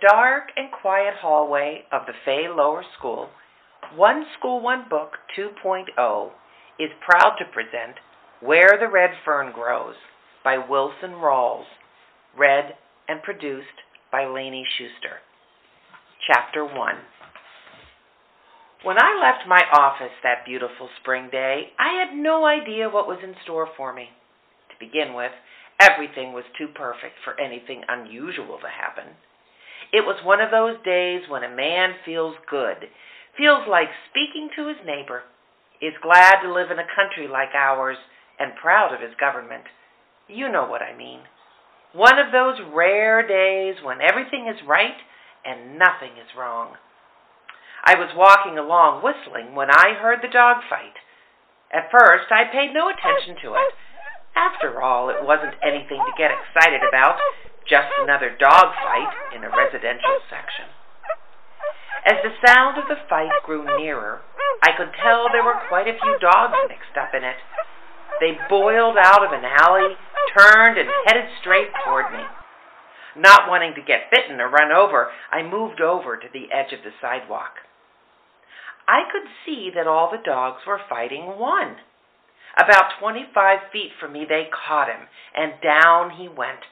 dark and quiet hallway of the Fay Lower School, One School, One Book 2.0 is proud to present Where the Red Fern Grows by Wilson Rawls, read and produced by Lainey Schuster. Chapter 1 When I left my office that beautiful spring day, I had no idea what was in store for me. To begin with, everything was too perfect for anything unusual to happen. It was one of those days when a man feels good, feels like speaking to his neighbor, is glad to live in a country like ours, and proud of his government. You know what I mean. One of those rare days when everything is right and nothing is wrong. I was walking along whistling when I heard the dog fight. At first, I paid no attention to it. After all, it wasn't anything to get excited about, just another dog fight in a residential section. As the sound of the fight grew nearer, I could tell there were quite a few dogs mixed up in it. They boiled out of an alley, turned, and headed straight toward me. Not wanting to get bitten or run over, I moved over to the edge of the sidewalk. I could see that all the dogs were fighting one. About 25 feet from me, they caught him, and down he went,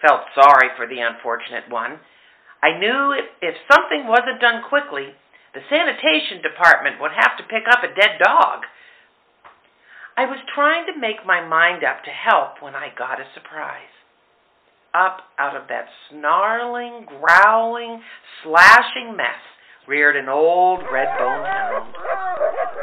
felt sorry for the unfortunate one. I knew if, if something wasn't done quickly, the sanitation department would have to pick up a dead dog. I was trying to make my mind up to help when I got a surprise. Up out of that snarling, growling, slashing mess reared an old redbone hound.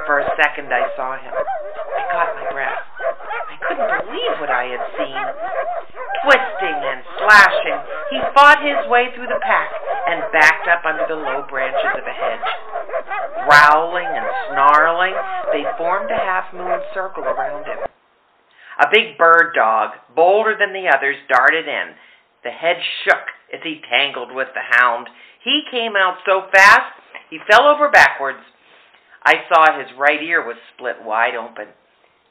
For a second I saw him. I caught my breath. I couldn't believe what I had seen. Twisting and slashing, he fought his way through the pack and backed up under the low branches of a hedge. Growling and snarling, they formed a half-moon circle around him. A big bird dog, bolder than the others, darted in. The hedge shook as he tangled with the hound. He came out so fast he fell over backwards. I saw his right ear was split wide open.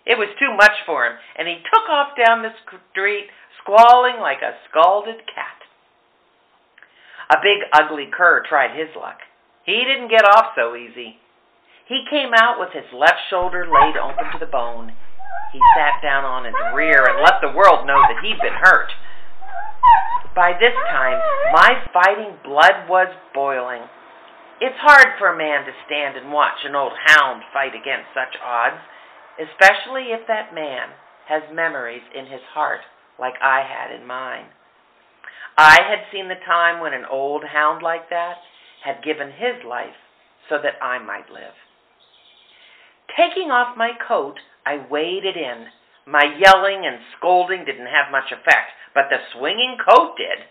It was too much for him, and he took off down the street, squalling like a scalded cat. A big ugly cur tried his luck. He didn't get off so easy. He came out with his left shoulder laid open to the bone. He sat down on his rear and let the world know that he'd been hurt. By this time, my fighting blood was boiling. It's hard for a man to stand and watch an old hound fight against such odds especially if that man has memories in his heart like I had in mine. I had seen the time when an old hound like that had given his life so that I might live. Taking off my coat, I waded in. My yelling and scolding didn't have much effect, but the swinging coat did.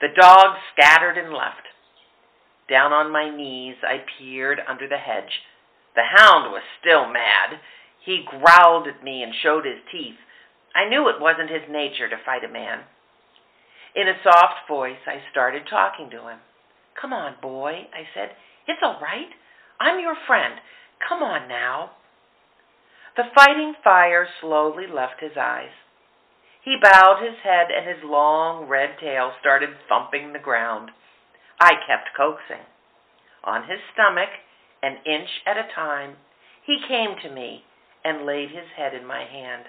The dogs scattered and left. Down on my knees, I peered under the hedge. The hound was still mad. He growled at me and showed his teeth. I knew it wasn't his nature to fight a man. In a soft voice, I started talking to him. Come on, boy, I said. It's all right. I'm your friend. Come on now. The fighting fire slowly left his eyes. He bowed his head and his long red tail started thumping the ground. I kept coaxing. On his stomach, an inch at a time, he came to me and laid his head in my hand.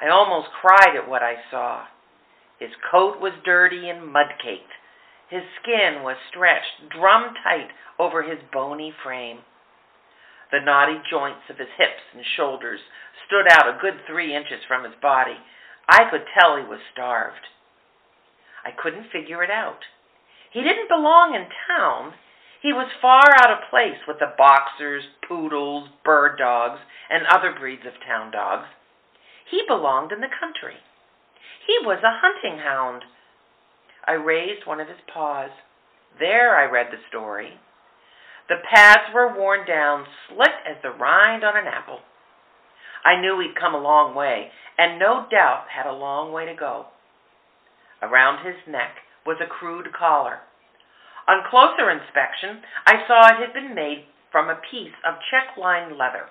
I almost cried at what I saw. His coat was dirty and mud-caked. His skin was stretched drum tight over his bony frame. The knotty joints of his hips and shoulders stood out a good three inches from his body. I could tell he was starved. I couldn't figure it out. He didn't belong in town. He was far out of place with the boxers, poodles, bird dogs, and other breeds of town dogs. He belonged in the country. He was a hunting hound. I raised one of his paws. There I read the story. The pads were worn down, slick as the rind on an apple. I knew he'd come a long way, and no doubt had a long way to go. Around his neck was a crude collar. On closer inspection, I saw it had been made from a piece of check-lined leather.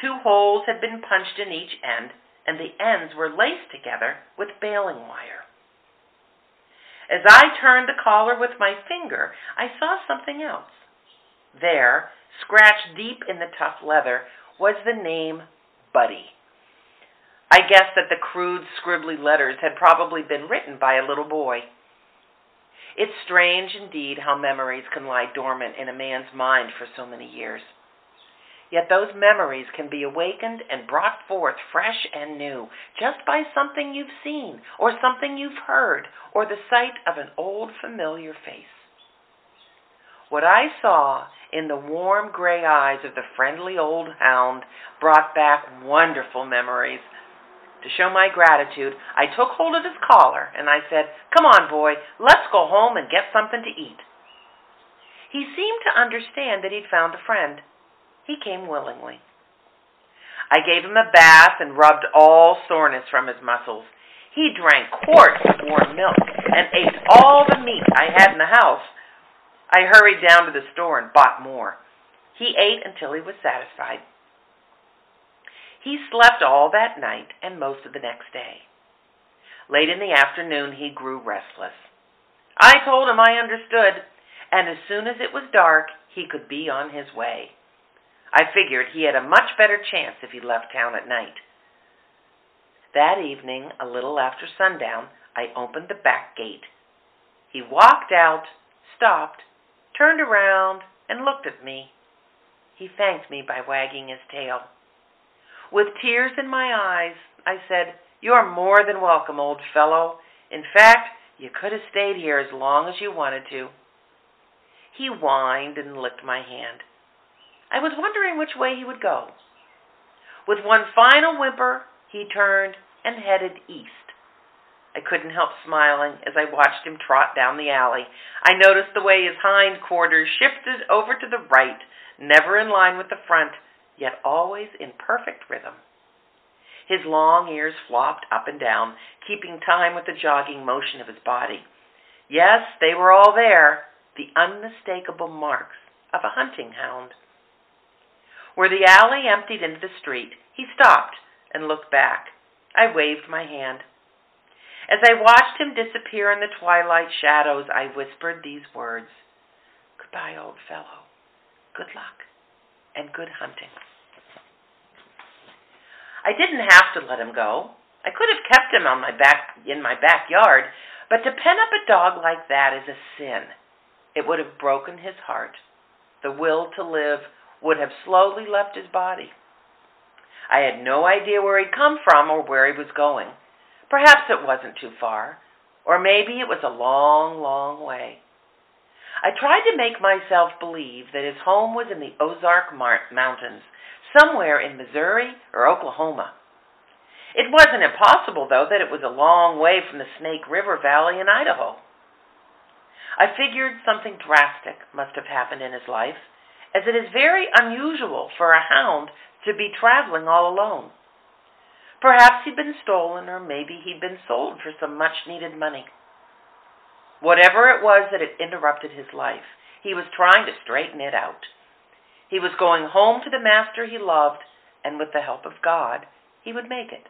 Two holes had been punched in each end, and the ends were laced together with baling wire. As I turned the collar with my finger, I saw something else. There, scratched deep in the tough leather, was the name Buddy. I guessed that the crude, scribbly letters had probably been written by a little boy. It's strange indeed how memories can lie dormant in a man's mind for so many years. Yet those memories can be awakened and brought forth fresh and new just by something you've seen, or something you've heard, or the sight of an old familiar face. What I saw in the warm gray eyes of the friendly old hound brought back wonderful memories. To show my gratitude, I took hold of his collar and I said, Come on, boy, let's go home and get something to eat. He seemed to understand that he'd found a friend. He came willingly. I gave him a bath and rubbed all soreness from his muscles. He drank quarts of warm milk and ate all the meat I had in the house. I hurried down to the store and bought more. He ate until he was satisfied. He slept all that night and most of the next day. Late in the afternoon, he grew restless. I told him I understood, and as soon as it was dark, he could be on his way. I figured he had a much better chance if he left town at night. That evening, a little after sundown, I opened the back gate. He walked out, stopped, turned around, and looked at me. He thanked me by wagging his tail. With tears in my eyes, I said, You're more than welcome, old fellow. In fact, you could have stayed here as long as you wanted to. He whined and licked my hand. I was wondering which way he would go. With one final whimper, he turned and headed east. I couldn't help smiling as I watched him trot down the alley. I noticed the way his hind quarters shifted over to the right, never in line with the front, yet always in perfect rhythm. His long ears flopped up and down, keeping time with the jogging motion of his body. Yes, they were all there, the unmistakable marks of a hunting hound. Where the alley emptied into the street, he stopped and looked back. I waved my hand. As I watched him disappear in the twilight shadows, I whispered these words Goodbye, old fellow. Good luck and good hunting. I didn't have to let him go. I could have kept him on my back in my backyard, but to pen up a dog like that is a sin. It would have broken his heart. The will to live would have slowly left his body. I had no idea where he'd come from or where he was going. Perhaps it wasn't too far, or maybe it was a long, long way. I tried to make myself believe that his home was in the Ozark Mountains, somewhere in Missouri or Oklahoma. It wasn't impossible, though, that it was a long way from the Snake River Valley in Idaho. I figured something drastic must have happened in his life, as it is very unusual for a hound to be traveling all alone. Perhaps he'd been stolen, or maybe he'd been sold for some much needed money. Whatever it was that had interrupted his life, he was trying to straighten it out. He was going home to the master he loved, and with the help of God, he would make it.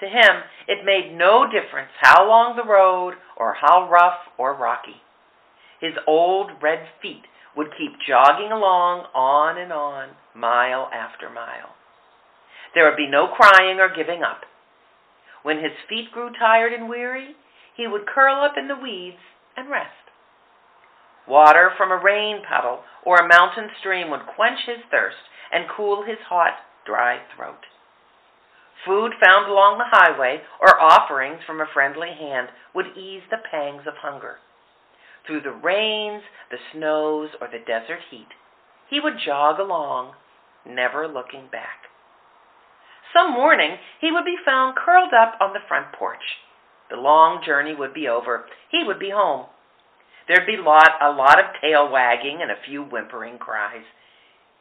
To him, it made no difference how long the road or how rough or rocky. His old red feet would keep jogging along on and on, mile after mile. There would be no crying or giving up. When his feet grew tired and weary, he would curl up in the weeds and rest. Water from a rain puddle or a mountain stream would quench his thirst and cool his hot, dry throat. Food found along the highway or offerings from a friendly hand would ease the pangs of hunger. Through the rains, the snows, or the desert heat, he would jog along, never looking back. Some morning he would be found curled up on the front porch. The long journey would be over. He would be home. There'd be lot, a lot of tail wagging and a few whimpering cries.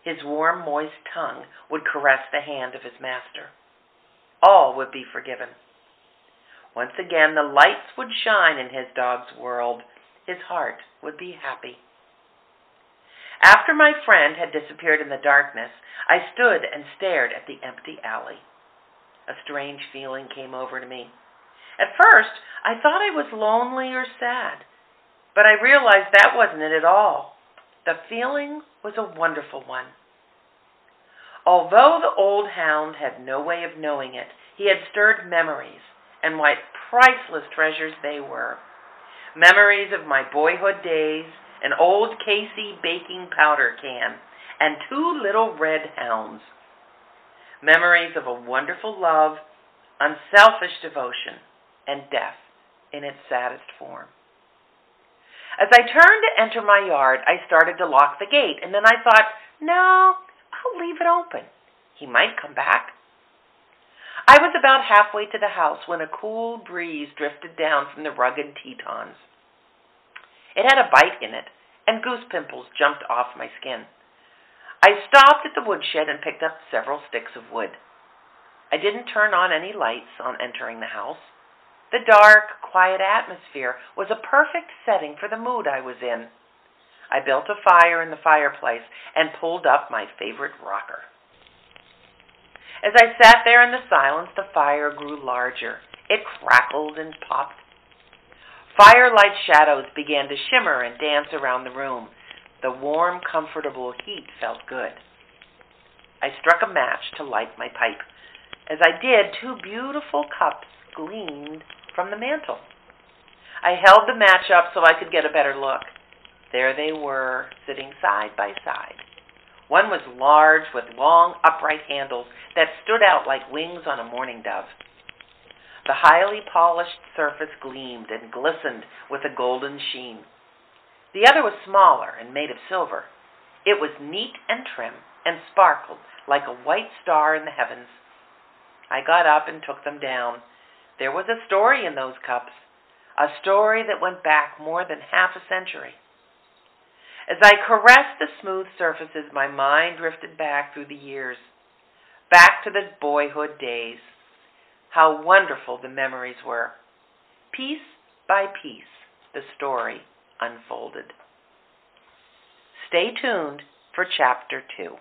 His warm, moist tongue would caress the hand of his master. All would be forgiven. Once again, the lights would shine in his dog's world. His heart would be happy. After my friend had disappeared in the darkness, I stood and stared at the empty alley. A strange feeling came over to me. At first, I thought I was lonely or sad, but I realized that wasn't it at all. The feeling was a wonderful one. Although the old hound had no way of knowing it, he had stirred memories, and what priceless treasures they were. Memories of my boyhood days, an old K.C. baking powder can, and two little red hounds. Memories of a wonderful love, unselfish devotion, and death in its saddest form. As I turned to enter my yard, I started to lock the gate, and then I thought, no, I'll leave it open. He might come back. I was about halfway to the house when a cool breeze drifted down from the rugged Tetons. It had a bite in it, and goose pimples jumped off my skin. I stopped at the woodshed and picked up several sticks of wood. I didn't turn on any lights on entering the house. The dark, quiet atmosphere was a perfect setting for the mood I was in. I built a fire in the fireplace and pulled up my favorite rocker. As I sat there in the silence, the fire grew larger. It crackled and popped. Firelight shadows began to shimmer and dance around the room. The warm, comfortable heat felt good. I struck a match to light my pipe. As I did, two beautiful cups gleamed from the mantel. I held the match up so I could get a better look. There they were, sitting side by side. One was large with long upright handles that stood out like wings on a mourning dove. The highly polished surface gleamed and glistened with a golden sheen. The other was smaller and made of silver. It was neat and trim and sparkled like a white star in the heavens. I got up and took them down. There was a story in those cups, a story that went back more than half a century. As I caressed the smooth surfaces, my mind drifted back through the years, back to the boyhood days. How wonderful the memories were. Piece by piece, the story unfolded. Stay tuned for Chapter 2.